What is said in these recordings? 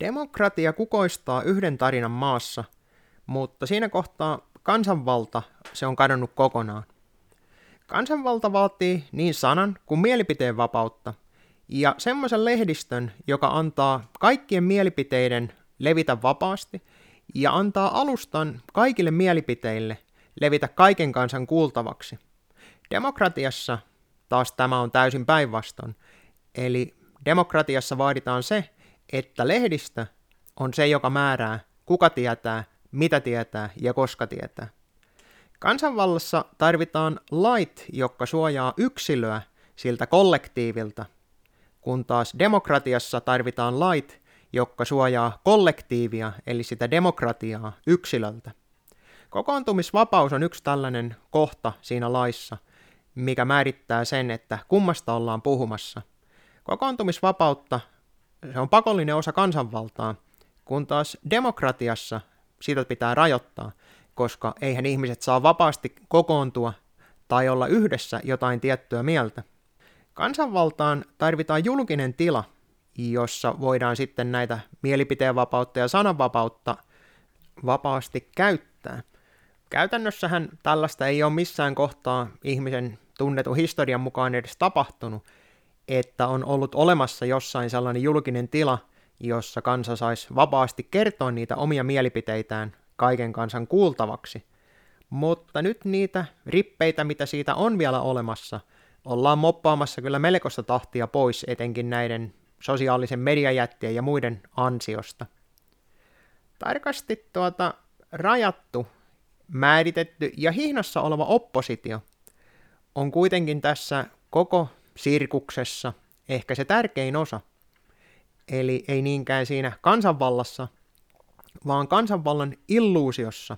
Demokratia kukoistaa yhden tarinan maassa, mutta siinä kohtaa kansanvalta se on kadonnut kokonaan. Kansanvalta vaatii niin sanan kuin mielipiteen vapautta ja semmoisen lehdistön, joka antaa kaikkien mielipiteiden levitä vapaasti ja antaa alustan kaikille mielipiteille levitä kaiken kansan kuultavaksi. Demokratiassa taas tämä on täysin päinvastoin. Eli demokratiassa vaaditaan se, että lehdistö on se, joka määrää, kuka tietää, mitä tietää ja koska tietää. Kansanvallassa tarvitaan lait, jotka suojaa yksilöä siltä kollektiivilta, kun taas demokratiassa tarvitaan lait, jotka suojaa kollektiivia, eli sitä demokratiaa yksilöltä. Kokoontumisvapaus on yksi tällainen kohta siinä laissa, mikä määrittää sen, että kummasta ollaan puhumassa. Kokoontumisvapautta se on pakollinen osa kansanvaltaa, kun taas demokratiassa sitä pitää rajoittaa, koska eihän ihmiset saa vapaasti kokoontua tai olla yhdessä jotain tiettyä mieltä. Kansanvaltaan tarvitaan julkinen tila, jossa voidaan sitten näitä mielipiteenvapautta ja sananvapautta vapaasti käyttää. Käytännössähän tällaista ei ole missään kohtaa ihmisen tunnetun historian mukaan edes tapahtunut, että on ollut olemassa jossain sellainen julkinen tila, jossa kansa saisi vapaasti kertoa niitä omia mielipiteitään kaiken kansan kuultavaksi. Mutta nyt niitä rippeitä, mitä siitä on vielä olemassa, ollaan moppaamassa kyllä melkoista tahtia pois etenkin näiden sosiaalisen mediajättien ja muiden ansiosta. Tarkasti tuota rajattu, määritetty ja hihnassa oleva oppositio on kuitenkin tässä koko sirkuksessa ehkä se tärkein osa. Eli ei niinkään siinä kansanvallassa, vaan kansanvallan illuusiossa,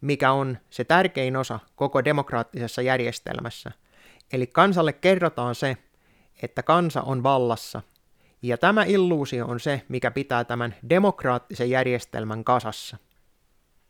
mikä on se tärkein osa koko demokraattisessa järjestelmässä. Eli kansalle kerrotaan se, että kansa on vallassa, ja tämä illuusio on se, mikä pitää tämän demokraattisen järjestelmän kasassa.